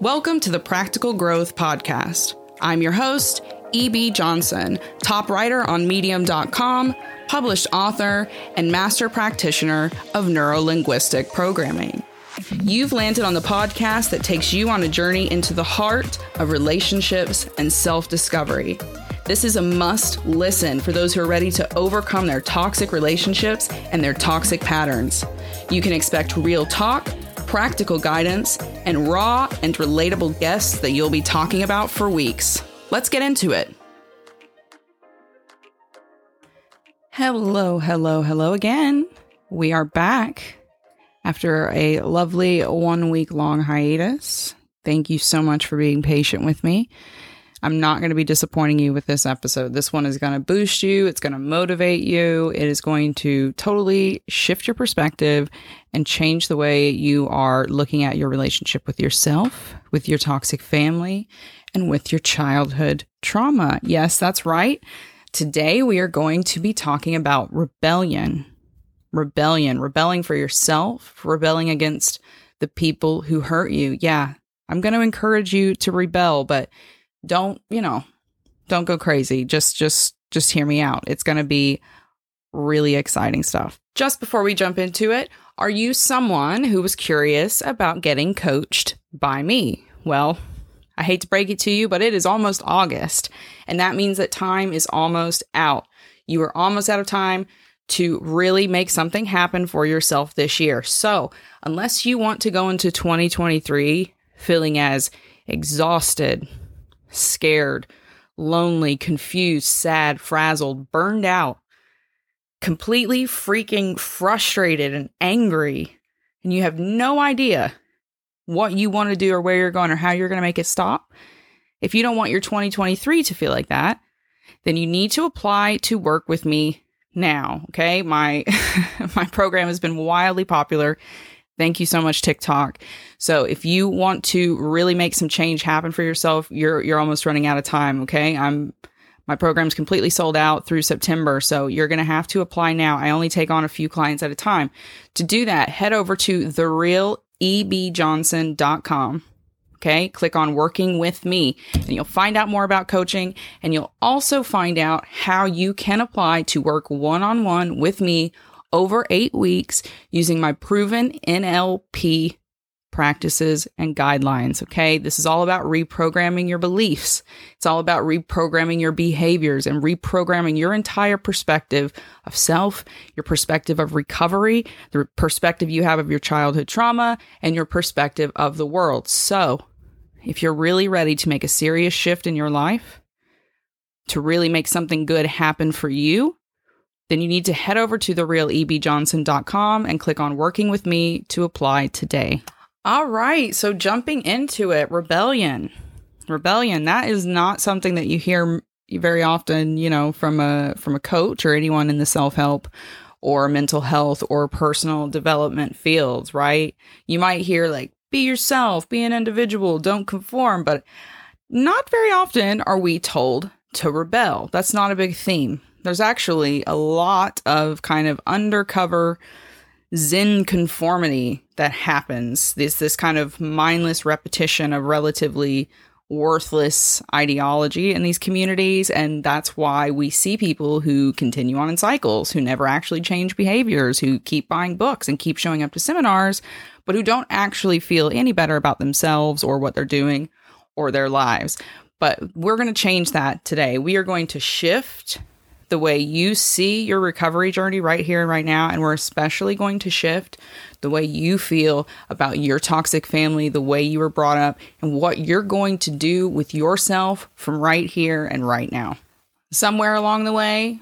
Welcome to the Practical Growth Podcast. I'm your host, E.B. Johnson, top writer on Medium.com, published author, and master practitioner of neurolinguistic programming. You've landed on the podcast that takes you on a journey into the heart of relationships and self discovery. This is a must listen for those who are ready to overcome their toxic relationships and their toxic patterns. You can expect real talk practical guidance, and raw and relatable guests that you'll be talking about for weeks. Let's get into it. Hello, hello, hello again. We are back after a lovely one week long hiatus. Thank you so much for being patient with me. I'm not going to be disappointing you with this episode. This one is going to boost you, it's going to motivate you, it is going to totally shift your perspective and change the way you are looking at your relationship with yourself, with your toxic family, and with your childhood trauma. Yes, that's right. Today we are going to be talking about rebellion. Rebellion, rebelling for yourself, rebelling against the people who hurt you. Yeah, I'm going to encourage you to rebel, but don't, you know, don't go crazy. Just just just hear me out. It's going to be really exciting stuff. Just before we jump into it, are you someone who was curious about getting coached by me? Well, I hate to break it to you, but it is almost August, and that means that time is almost out. You are almost out of time to really make something happen for yourself this year. So, unless you want to go into 2023 feeling as exhausted, scared, lonely, confused, sad, frazzled, burned out, completely freaking frustrated and angry, and you have no idea what you want to do or where you're going or how you're going to make it stop, if you don't want your 2023 to feel like that, then you need to apply to work with me now. Okay. My, my program has been wildly popular Thank you so much, TikTok. So if you want to really make some change happen for yourself, you're you're almost running out of time. Okay, I'm my program's completely sold out through September, so you're to have to apply now. I only take on a few clients at a time. To do that, head over to therealebjohnson.com. Okay, click on working with me and you'll find out more about coaching and you'll also find out how you can apply to work one on one with me over eight weeks using my proven NLP practices and guidelines. Okay. This is all about reprogramming your beliefs. It's all about reprogramming your behaviors and reprogramming your entire perspective of self, your perspective of recovery, the perspective you have of your childhood trauma, and your perspective of the world. So, if you're really ready to make a serious shift in your life, to really make something good happen for you, then you need to head over to therealebjohnson.com and click on working with me to apply today. All right, so jumping into it, rebellion. Rebellion, that is not something that you hear very often, you know, from a from a coach or anyone in the self-help or mental health or personal development fields, right? You might hear like be yourself, be an individual, don't conform, but not very often are we told to rebel. That's not a big theme there's actually a lot of kind of undercover Zen conformity that happens. This this kind of mindless repetition of relatively worthless ideology in these communities and that's why we see people who continue on in cycles who never actually change behaviors who keep buying books and keep showing up to seminars but who don't actually feel any better about themselves or what they're doing or their lives but we're going to change that today we are going to shift the way you see your recovery journey right here and right now. And we're especially going to shift the way you feel about your toxic family, the way you were brought up, and what you're going to do with yourself from right here and right now. Somewhere along the way,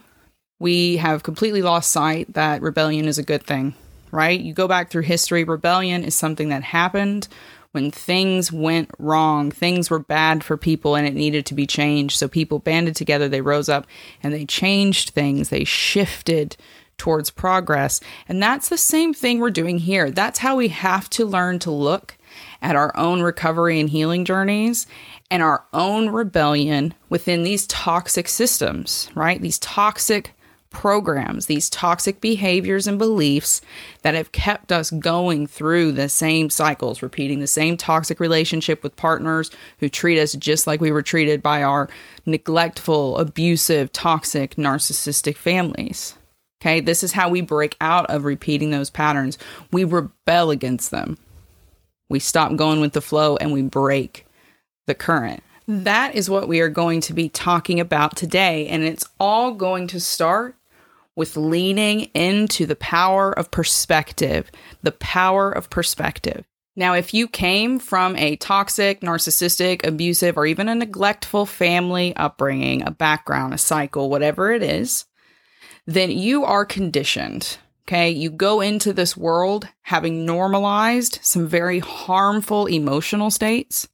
we have completely lost sight that rebellion is a good thing, right? You go back through history, rebellion is something that happened when things went wrong, things were bad for people and it needed to be changed. So people banded together, they rose up and they changed things, they shifted towards progress. And that's the same thing we're doing here. That's how we have to learn to look at our own recovery and healing journeys and our own rebellion within these toxic systems, right? These toxic programs, these toxic behaviors and beliefs that have kept us going through the same cycles, repeating the same toxic relationship with partners who treat us just like we were treated by our neglectful, abusive, toxic, narcissistic families. Okay, this is how we break out of repeating those patterns. We rebel against them. We stop going with the flow and we break the current. That is what we are going to be talking about today. And it's all going to start with leaning into the power of perspective, the power of perspective. Now, if you came from a toxic, narcissistic, abusive, or even a neglectful family upbringing, a background, a cycle, whatever it is, then you are conditioned. Okay. You go into this world having normalized some very harmful emotional states,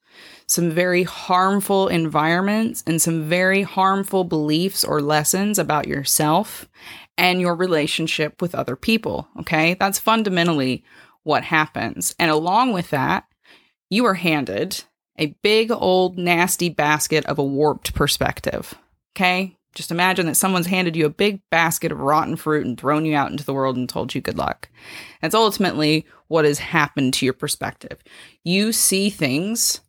some very harmful environments, and some very harmful beliefs or lessons about yourself and your relationship with other people. Okay. That's fundamentally what happens. And along with that, you are handed a big, old, nasty basket of a warped perspective. Okay. Just imagine that someone's handed you a big basket of rotten fruit and thrown you out into the world and told you good luck. That's ultimately what has happened to your perspective. You see things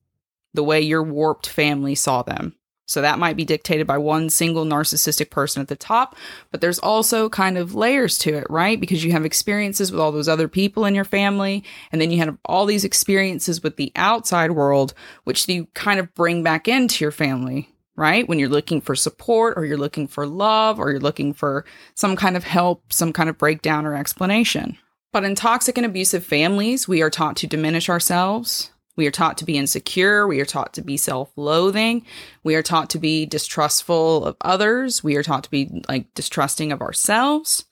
the way your warped family saw them. So that might be dictated by one single narcissistic person at the top, but there's also kind of layers to it, right? Because you have experiences with all those other people in your family, and then you have all these experiences with the outside world, which you kind of bring back into your family, right? When you're looking for support or you're looking for love or you're looking for some kind of help, some kind of breakdown or explanation. But in toxic and abusive families, we are taught to diminish ourselves, we are taught to be insecure. We are taught to be self loathing. We are taught to be distrustful of others. We are taught to be like distrusting of ourselves.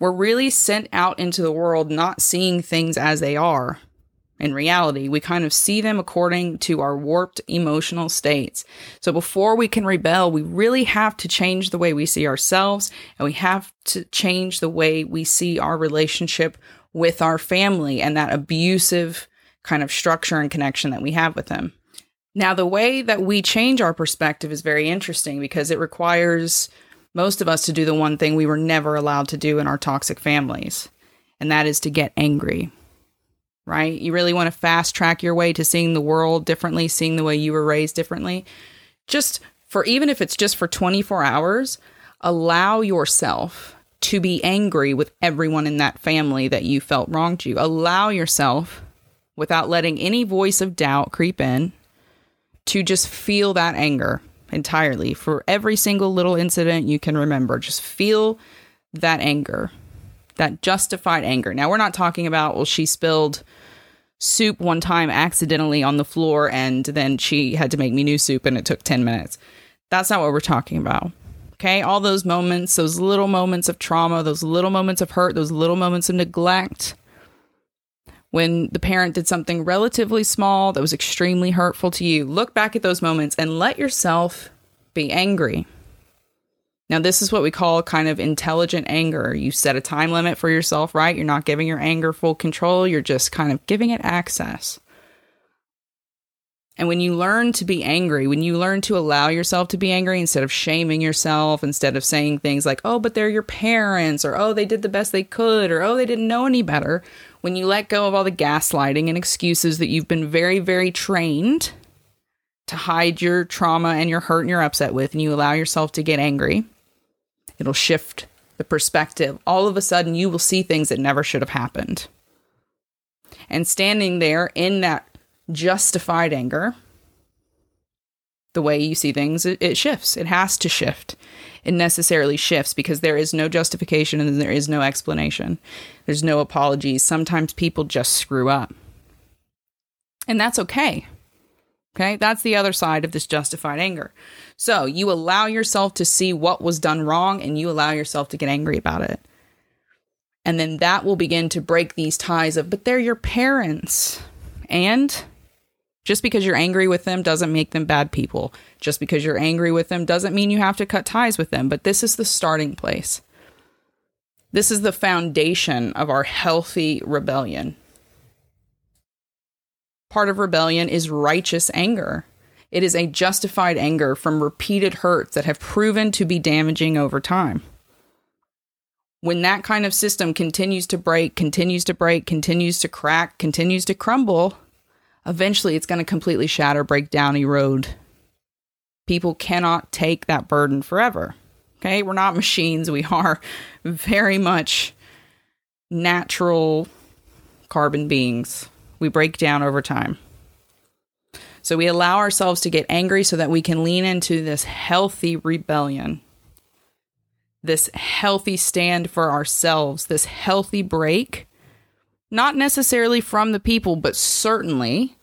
We're really sent out into the world not seeing things as they are. In reality, we kind of see them according to our warped emotional states. So before we can rebel, we really have to change the way we see ourselves and we have to change the way we see our relationship with our family and that abusive kind of structure and connection that we have with him. Now, the way that we change our perspective is very interesting because it requires most of us to do the one thing we were never allowed to do in our toxic families, and that is to get angry. Right? You really want to fast track your way to seeing the world differently, seeing the way you were raised differently. Just for even if it's just for 24 hours, allow yourself to be angry with everyone in that family that you felt wronged you. Allow yourself without letting any voice of doubt creep in to just feel that anger entirely for every single little incident you can remember. Just feel that anger, that justified anger. Now, we're not talking about, well, she spilled soup one time accidentally on the floor and then she had to make me new soup and it took 10 minutes. That's not what we're talking about. Okay. All those moments, those little moments of trauma, those little moments of hurt, those little moments of neglect, when the parent did something relatively small that was extremely hurtful to you. Look back at those moments and let yourself be angry. Now, this is what we call kind of intelligent anger. You set a time limit for yourself, right? You're not giving your anger full control, you're just kind of giving it access. And when you learn to be angry, when you learn to allow yourself to be angry instead of shaming yourself, instead of saying things like, oh, but they're your parents, or oh, they did the best they could, or oh, they didn't know any better, when you let go of all the gaslighting and excuses that you've been very, very trained to hide your trauma and your hurt and your upset with, and you allow yourself to get angry, it'll shift the perspective. All of a sudden, you will see things that never should have happened. And standing there in that justified anger, the way you see things, it, it shifts. It has to shift it necessarily shifts because there is no justification and there is no explanation. There's no apologies. Sometimes people just screw up. And that's okay. Okay, that's the other side of this justified anger. So you allow yourself to see what was done wrong and you allow yourself to get angry about it. And then that will begin to break these ties of, but they're your parents. And just because you're angry with them doesn't make them bad people. Just because you're angry with them doesn't mean you have to cut ties with them, but this is the starting place. This is the foundation of our healthy rebellion. Part of rebellion is righteous anger. It is a justified anger from repeated hurts that have proven to be damaging over time. When that kind of system continues to break, continues to break, continues to crack, continues to crumble, eventually it's going to completely shatter, break down, erode. People cannot take that burden forever. Okay, we're not machines. We are very much natural carbon beings. We break down over time. So we allow ourselves to get angry so that we can lean into this healthy rebellion this healthy stand for ourselves, this healthy break, not necessarily from the people, but certainly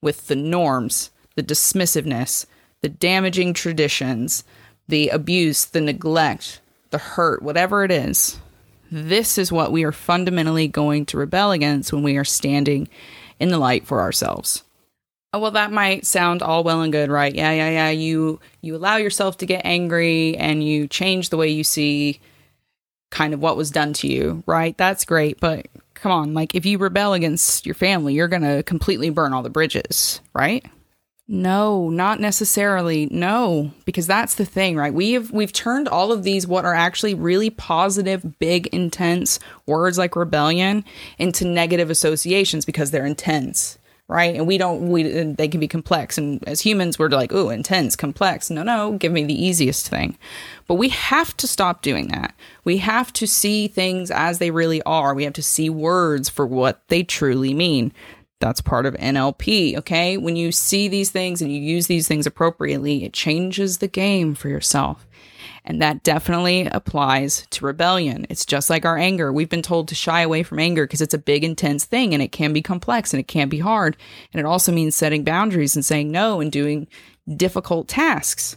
with the norms, the dismissiveness, the damaging traditions, the abuse, the neglect, the hurt, whatever it is. This is what we are fundamentally going to rebel against when we are standing in the light for ourselves. Oh, well, that might sound all well and good, right? Yeah, yeah, yeah. You you allow yourself to get angry and you change the way you see kind of what was done to you, right? That's great, but come on, like if you rebel against your family, you're going to completely burn all the bridges, right? No, not necessarily. No, because that's the thing, right? We've we've turned all of these what are actually really positive, big, intense words like rebellion into negative associations because they're intense right? And we don't we they can be complex and as humans we're like, "Oh, intense, complex." No, no, give me the easiest thing. But we have to stop doing that. We have to see things as they really are. We have to see words for what they truly mean. That's part of NLP, okay? When you see these things and you use these things appropriately, it changes the game for yourself. And that definitely applies to rebellion. It's just like our anger. We've been told to shy away from anger because it's a big, intense thing and it can be complex and it can be hard. And it also means setting boundaries and saying no and doing difficult tasks.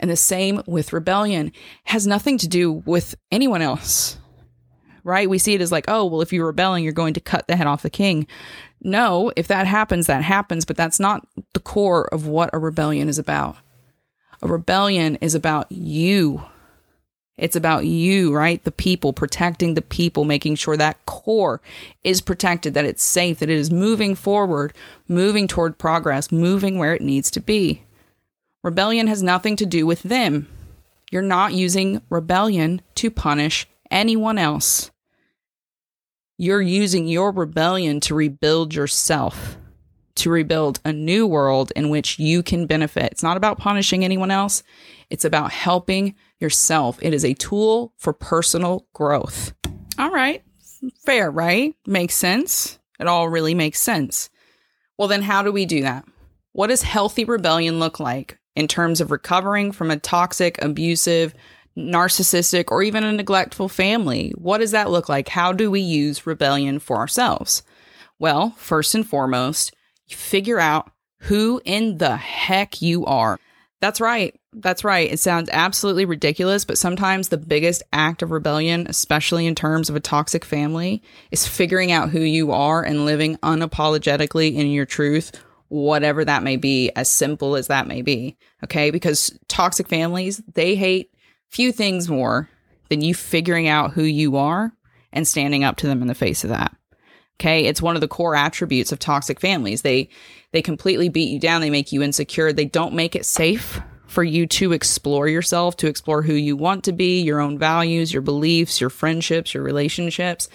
And the same with rebellion it has nothing to do with anyone else. Right? We see it as like, oh, well, if you're rebelling, you're going to cut the head off the king. No, if that happens, that happens, but that's not the core of what a rebellion is about. A rebellion is about you. It's about you, right? The people, protecting the people, making sure that core is protected, that it's safe, that it is moving forward, moving toward progress, moving where it needs to be. Rebellion has nothing to do with them. You're not using rebellion to punish anyone else. You're using your rebellion to rebuild yourself to rebuild a new world in which you can benefit. It's not about punishing anyone else, it's about helping yourself. It is a tool for personal growth. All right, fair, right? Makes sense. It all really makes sense. Well, then, how do we do that? What does healthy rebellion look like in terms of recovering from a toxic, abusive, narcissistic, or even a neglectful family? What does that look like? How do we use rebellion for ourselves? Well, first and foremost, figure out who in the heck you are. That's right. That's right. It sounds absolutely ridiculous, but sometimes the biggest act of rebellion, especially in terms of a toxic family, is figuring out who you are and living unapologetically in your truth, whatever that may be, as simple as that may be. Okay. Because toxic families, they hate few things more than you figuring out who you are and standing up to them in the face of that. Okay. It's one of the core attributes of toxic families. They, they completely beat you down. They make you insecure. They don't make it safe for you to explore yourself, to explore who you want to be, your own values, your beliefs, your friendships, your relationships.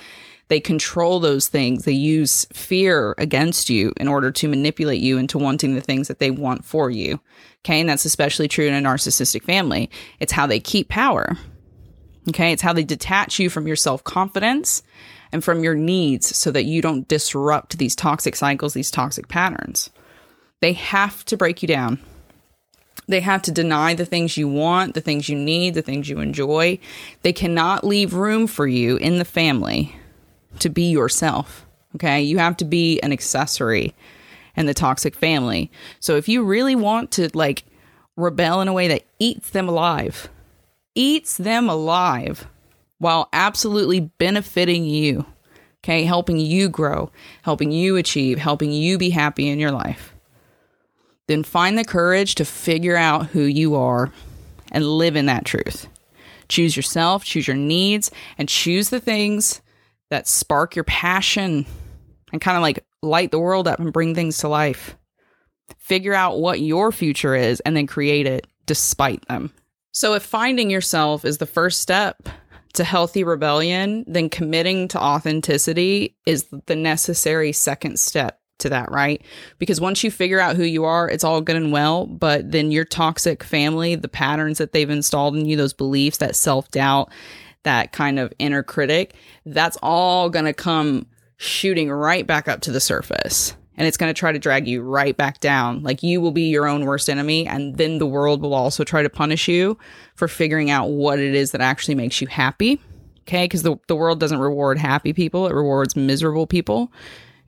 They control those things. They use fear against you in order to manipulate you into wanting the things that they want for you. Okay. And that's especially true in a narcissistic family. It's how they keep power. Okay. It's how they detach you from your self confidence and from your needs so that you don't disrupt these toxic cycles, these toxic patterns. They have to break you down. They have to deny the things you want, the things you need, the things you enjoy. They cannot leave room for you in the family to be yourself. Okay. You have to be an accessory in the toxic family. So if you really want to like rebel in a way that eats them alive, eats them alive, while absolutely benefiting you. Okay, helping you grow, helping you achieve, helping you be happy in your life. Then find the courage to figure out who you are and live in that truth. Choose yourself, choose your needs, and choose the things that spark your passion and kind of like light the world up and bring things to life. Figure out what your future is and then create it despite them. So, if finding yourself is the first step to healthy rebellion, then committing to authenticity is the necessary second step to that, right? Because once you figure out who you are, it's all good and well, but then your toxic family, the patterns that they've installed in you, those beliefs, that self doubt, that kind of inner critic, that's all going to come shooting right back up to the surface. And it's going to try to drag you right back down. Like you will be your own worst enemy. And then the world will also try to punish you for figuring out what it is that actually makes you happy. Okay. Because the, the world doesn't reward happy people, it rewards miserable people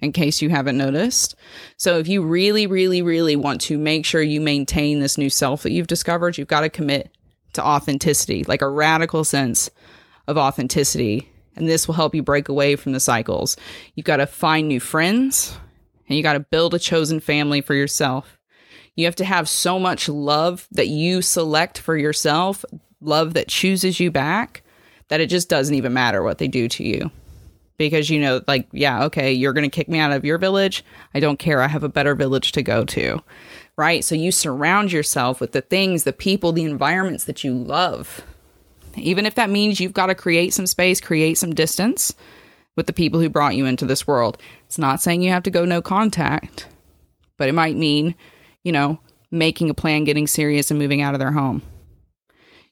in case you haven't noticed. So, if you really, really, really want to make sure you maintain this new self that you've discovered, you've got to commit to authenticity, like a radical sense of authenticity. And this will help you break away from the cycles. You've got to find new friends and you got to build a chosen family for yourself. You have to have so much love that you select for yourself, love that chooses you back, that it just doesn't even matter what they do to you. Because you know like yeah okay you're going to kick me out of your village. I don't care. I have a better village to go to. Right? So you surround yourself with the things the people the environments that you love. Even if that means you've got to create some space create some distance with the people who brought you into this world it's not saying you have to go no contact but it might mean you know making a plan getting serious and moving out of their home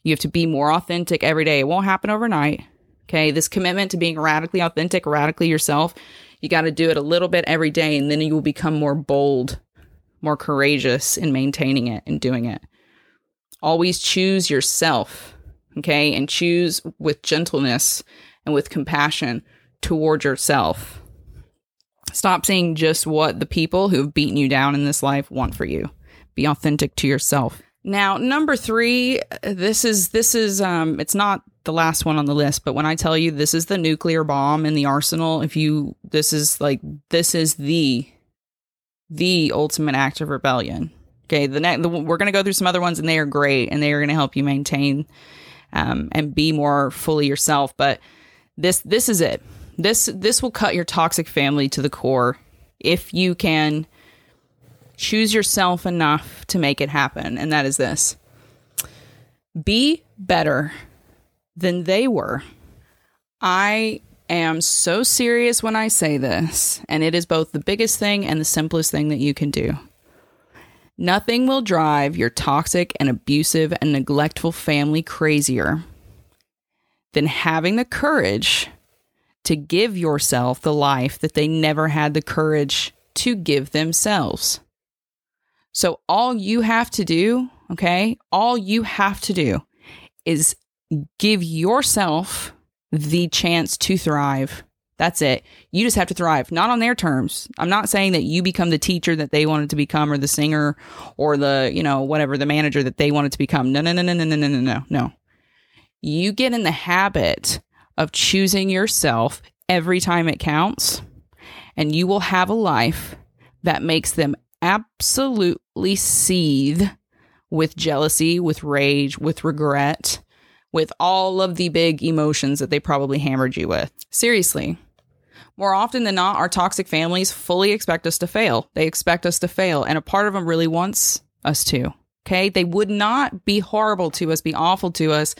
you have to be more authentic every day it won't happen overnight Okay. This commitment to being radically authentic, radically yourself, you got to do it a little bit every day, and then you will become more bold, more courageous in maintaining it and doing it. Always choose yourself. Okay. And choose with gentleness and with compassion toward yourself. Stop seeing just what the people who have beaten you down in this life want for you. Be authentic to yourself. Now, number three, this is this is um it's not the last one on the list, but when I tell you this is the nuclear bomb in the arsenal, if you this is like this is the the ultimate act of rebellion. Okay, the next we're going to go through some other ones and they are great and they are going to help you maintain um, and be more fully yourself, but this this is it. This this will cut your toxic family to the core if you can choose yourself enough to make it happen, and that is this. Be better than they were. I am so serious when I say this, and it is both the biggest thing and the simplest thing that you can do. Nothing will drive your toxic and abusive and neglectful family crazier than having the courage to give yourself the life that they never had the courage to give themselves. So, all you have to do, okay, all you have to do is give yourself the chance to thrive. That's it. You just have to thrive, not on their terms. I'm not saying that you become the teacher that they wanted to become or the singer or the, you know, whatever, the manager that they wanted to become. No, no, no, no, no, no, no, no, no. You get in the habit of choosing yourself every time it counts, and you will have a life that makes them absolutely seethe with jealousy, with rage, with regret, with all of the big emotions that they probably hammered you with. Seriously. More often than not, our toxic families fully expect us to fail. They expect us to fail, and a part of them really wants us to. Okay. They would not be horrible to us, be awful to us,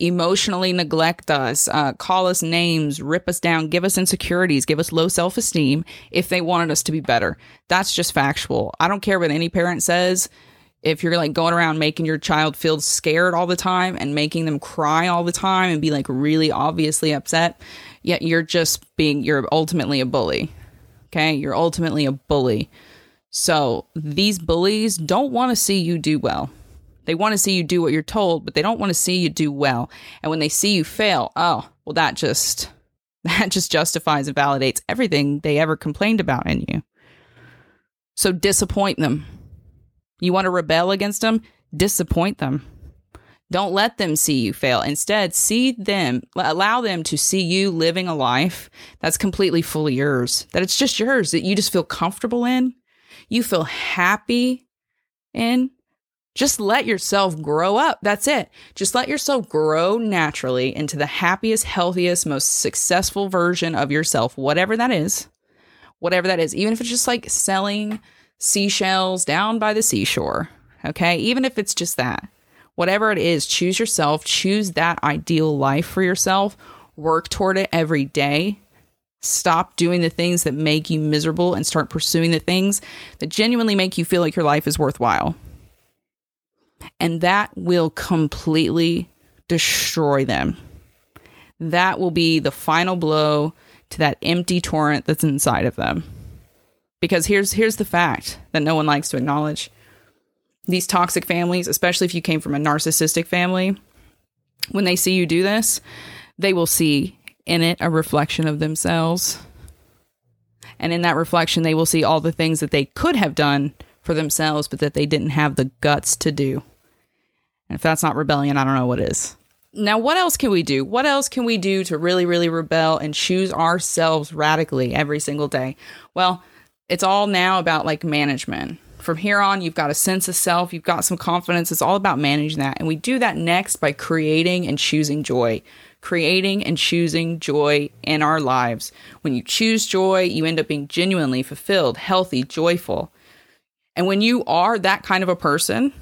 emotionally neglect us, uh, call us names, rip us down, give us insecurities, give us low self esteem if they wanted us to be better. That's just factual. I don't care what any parent says if you're like going around making your child feel scared all the time and making them cry all the time and be like really obviously upset, yet you're just being, you're ultimately a bully. Okay. You're ultimately a bully. So these bullies don't want to see you do well. They want to see you do what you're told, but they don't want to see you do well. And when they see you fail, oh, well, that just, that just justifies and validates everything they ever complained about in you. So disappoint them you want to rebel against them? Disappoint them. Don't let them see you fail. Instead, see them, allow them to see you living a life that's completely fully yours, that it's just yours, that you just feel comfortable in, you feel happy in. Just let yourself grow up. That's it. Just let yourself grow naturally into the happiest, healthiest, most successful version of yourself, whatever that is. Whatever that is, even if it's just like selling seashells down by the seashore. Okay. Even if it's just that, Whatever it is, choose yourself, choose that ideal life for yourself, work toward it every day. Stop doing the things that make you miserable and start pursuing the things that genuinely make you feel like your life is worthwhile. And that will completely destroy them. That will be the final blow to that empty torrent that's inside of them. Because here's here's the fact that no one likes to acknowledge. These toxic families, especially if you came from a narcissistic family, when they see you do this, they will see in it a reflection of themselves. And in that reflection, they will see all the things that they could have done for themselves, but that they didn't have the guts to do. And if that's not rebellion, I don't know what is. Now, what else can we do? What else can we do to really, really rebel and choose ourselves radically every single day? Well, it's all now about like management. From here on, you've got a sense of self, you've got some confidence. It's all about managing that. And we do that next by creating and choosing joy. Creating and choosing joy in our lives. When you choose joy, you end up being genuinely fulfilled, healthy, joyful. And when you are that kind of a person,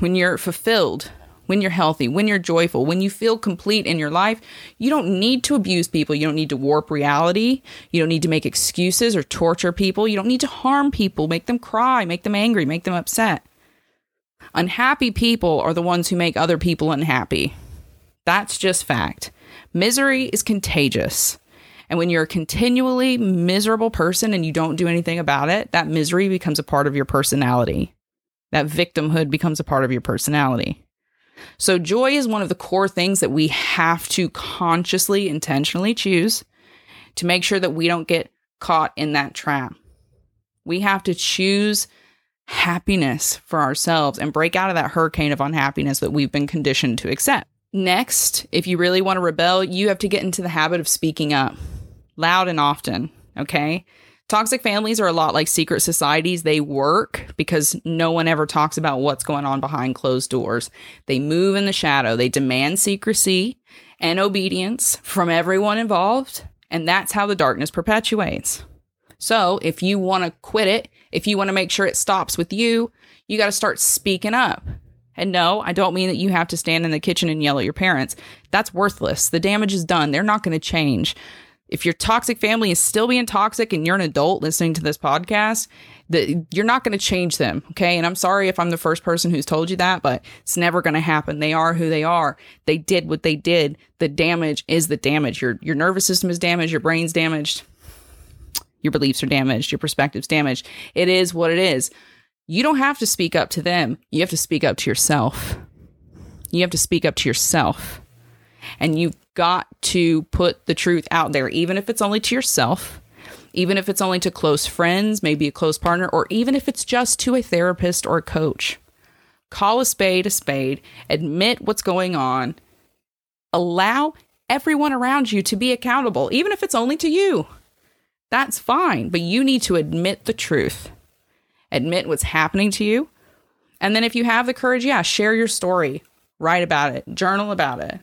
when you're fulfilled, when you're healthy, when you're joyful, when you feel complete in your life, you don't need to abuse people. You don't need to warp reality. You don't need to make excuses or torture people. You don't need to harm people, make them cry, make them angry, make them upset. Unhappy people are the ones who make other people unhappy. That's just fact. Misery is contagious. And when you're a continually miserable person and you don't do anything about it, that misery becomes a part of your personality. That victimhood becomes a part of your personality. So, joy is one of the core things that we have to consciously, intentionally choose to make sure that we don't get caught in that trap. We have to choose happiness for ourselves and break out of that hurricane of unhappiness that we've been conditioned to accept. Next, if you really want to rebel, you have to get into the habit of speaking up loud and often. Okay. Toxic families are a lot like secret societies. They work because no one ever talks about what's going on behind closed doors. They move in the shadow. They demand secrecy and obedience from everyone involved. And that's how the darkness perpetuates. So if you want to quit it, if you want to make sure it stops with you, you got to start speaking up. And no, I don't mean that you have to stand in the kitchen and yell at your parents. That's worthless. The damage is done. They're not going to change if your toxic family is still being toxic and you're an adult listening to this podcast, that you're not going to change them. Okay. And I'm sorry if I'm the first person who's told you that, but it's never going to happen. They are who they are. They did what they did. The damage is the damage. Your, your nervous system is damaged. Your brain's damaged. Your beliefs are damaged. Your perspective's damaged. It is what it is. You don't have to speak up to them. You have to speak up to yourself. You have to speak up to yourself. And you've got to put the truth out there, even if it's only to yourself, even if it's only to close friends, maybe a close partner, or even if it's just to a therapist or a coach. Call a spade a spade, admit what's going on, allow everyone around you to be accountable, even if it's only to you. That's fine, but you need to admit the truth. Admit what's happening to you. And then if you have the courage, yeah, share your story, write about it, journal about it,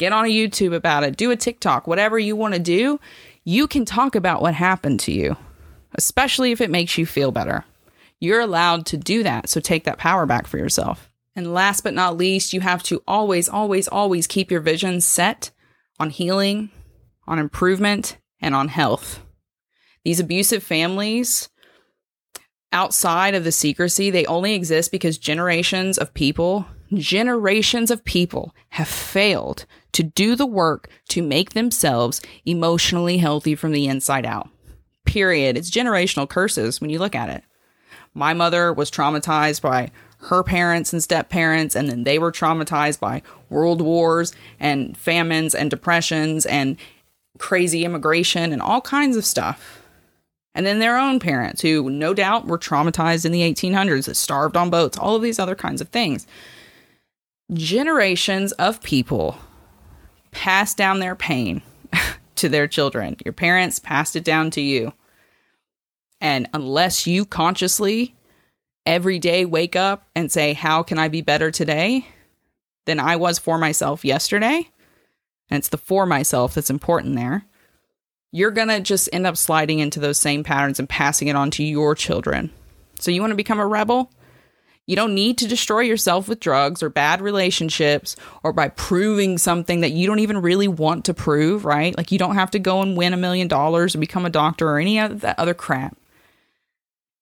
get on a YouTube about it, do a TikTok, whatever you want to do, you can talk about what happened to you, especially if it makes you feel better. You're allowed to do that, so take that power back for yourself. And last but not least, you have to always, always, always keep your vision set on healing, on improvement, and on health. These abusive families, outside of the secrecy, they only exist because generations of people generations of people have failed to do the work to make themselves emotionally healthy from the inside out. Period. It's generational curses when you look at it. My mother was traumatized by her parents and step parents, and then they were traumatized by world wars and famines and depressions and crazy immigration and all kinds of stuff. And then their own parents, who no doubt were traumatized in the 1800s, that starved on boats, all of these other kinds of things generations of people pass down their pain to their children. Your parents passed it down to you. And unless you consciously every day wake up and say, How can I be better today than I was for myself yesterday? And it's the for myself that's important there. You're going to just end up sliding into those same patterns and passing it on to your children. So, you want to become a rebel? You don't need to destroy yourself with drugs or bad relationships or by proving something that you don't even really want to prove, right? Like you don't have to go and win a million dollars or become a doctor or any of that other crap.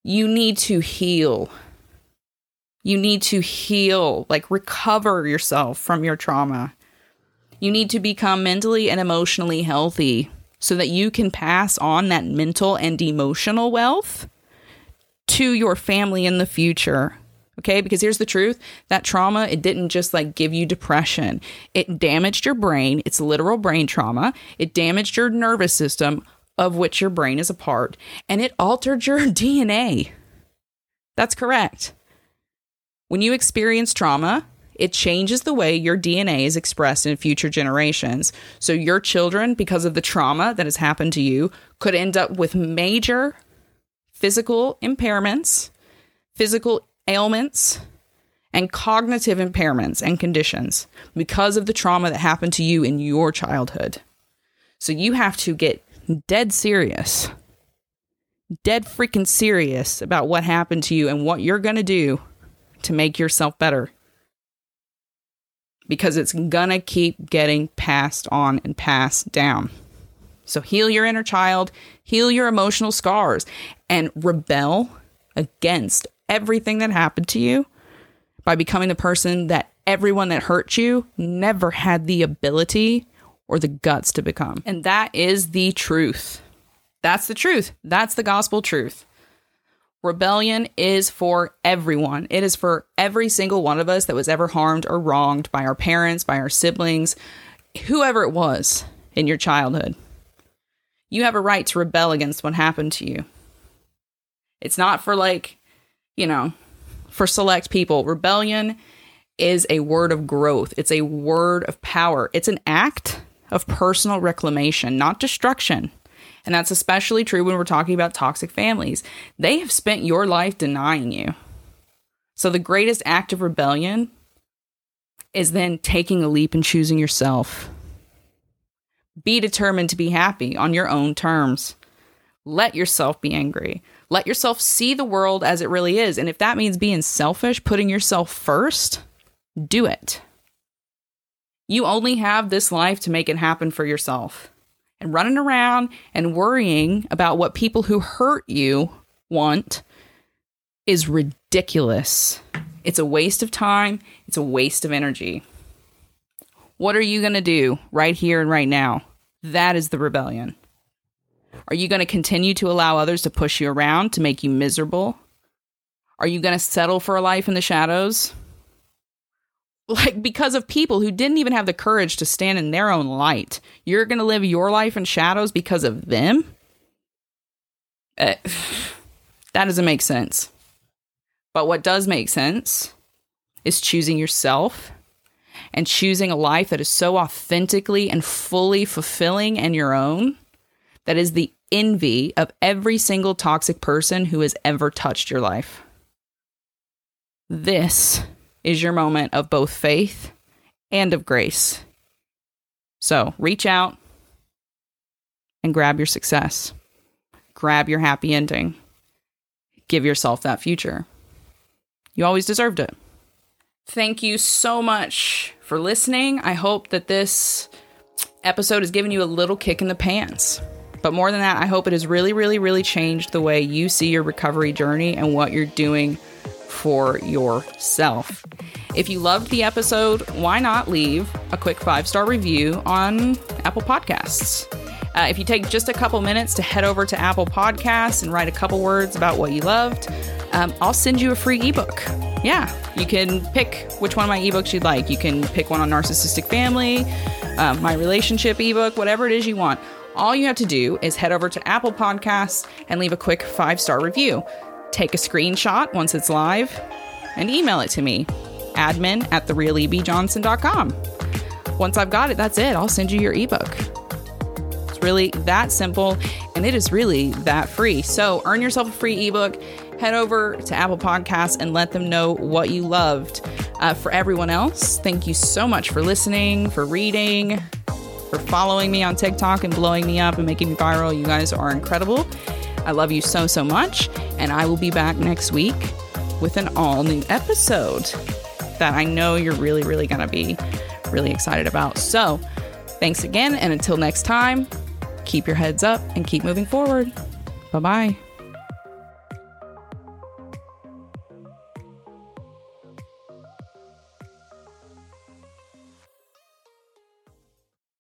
You need to heal. You need to heal, like recover yourself from your trauma. You need to become mentally and emotionally healthy so that you can pass on that mental and emotional wealth to your family in the future. Okay, because here's the truth that trauma, it didn't just like give you depression, it damaged your brain. It's literal brain trauma. It damaged your nervous system, of which your brain is a part, and it altered your DNA. That's correct. When you experience trauma, it changes the way your DNA is expressed in future generations. So, your children, because of the trauma that has happened to you, could end up with major physical impairments, physical ailments, and cognitive impairments and conditions because of the trauma that happened to you in your childhood. So you have to get dead serious, dead freaking serious about what happened to you and what you're going to do to make yourself better. Because it's going to keep getting passed on and passed down. So heal your inner child, heal your emotional scars, and rebel against everything that happened to you by becoming the person that everyone that hurt you never had the ability or the guts to become. And that is the truth. That's the truth. That's the gospel truth. Rebellion is for everyone. It is for every single one of us that was ever harmed or wronged by our parents, by our siblings, whoever it was in your childhood. You have a right to rebel against what happened to you. It's not for like you know, for select people. Rebellion is a word of growth, it's a word of power, it's an act of personal reclamation, not destruction. And that's especially true when we're talking about toxic families. They have spent your life denying you. So the greatest act of rebellion is then taking a leap and choosing yourself. Be determined to be happy on your own terms. Let yourself be angry. Let yourself see the world as it really is. And if that means being selfish, putting yourself first, do it. You only have this life to make it happen for yourself. And running around and worrying about what people who hurt you want is ridiculous. It's a waste of time, it's a waste of energy. What are you going to do right here and right now? That is the rebellion. Are you going to continue to allow others to push you around to make you miserable? Are you going to settle for a life in the shadows? Like, because of people who didn't even have the courage to stand in their own light, you're going to live your life in shadows because of them? Uh, that doesn't make sense. But what does make sense is choosing yourself and choosing a life that is so authentically and fully fulfilling and your own that is the envy of every single toxic person who has ever touched your life. This is your moment of both faith and of grace. So reach out and grab your success, grab your happy ending, give yourself that future. You always deserved it. Thank you so much for listening. I hope that this episode has given you a little kick in the pants. But more than that, I hope it has really, really, really changed the way you see your recovery journey and what you're doing for yourself. If you loved the episode, why not leave a quick five star review on Apple Podcasts? Uh, if you take just a couple minutes to head over to Apple Podcasts and write a couple words about what you loved, um, I'll send you a free ebook. Yeah, you can pick which one of my ebooks you'd like. You can pick one on narcissistic family, uh, my relationship ebook, whatever it is you want all you have to do is head over to Apple Podcasts and leave a quick five star review. Take a screenshot once it's live and email it to me admin at therealebjohnson.com. Once I've got it, that's it. I'll send you your ebook. It's really that simple and it is really that free. So earn yourself a free ebook. Head over to Apple Podcasts and let them know what you loved. Uh, for everyone else, thank you so much for listening, for reading, for following me on TikTok and blowing me up and making me viral. You guys are incredible. I love you so, so much. And I will be back next week with an all new episode that I know you're really, really going to be really excited about. So, thanks again. And until next time, keep your heads up and keep moving forward. Bye bye.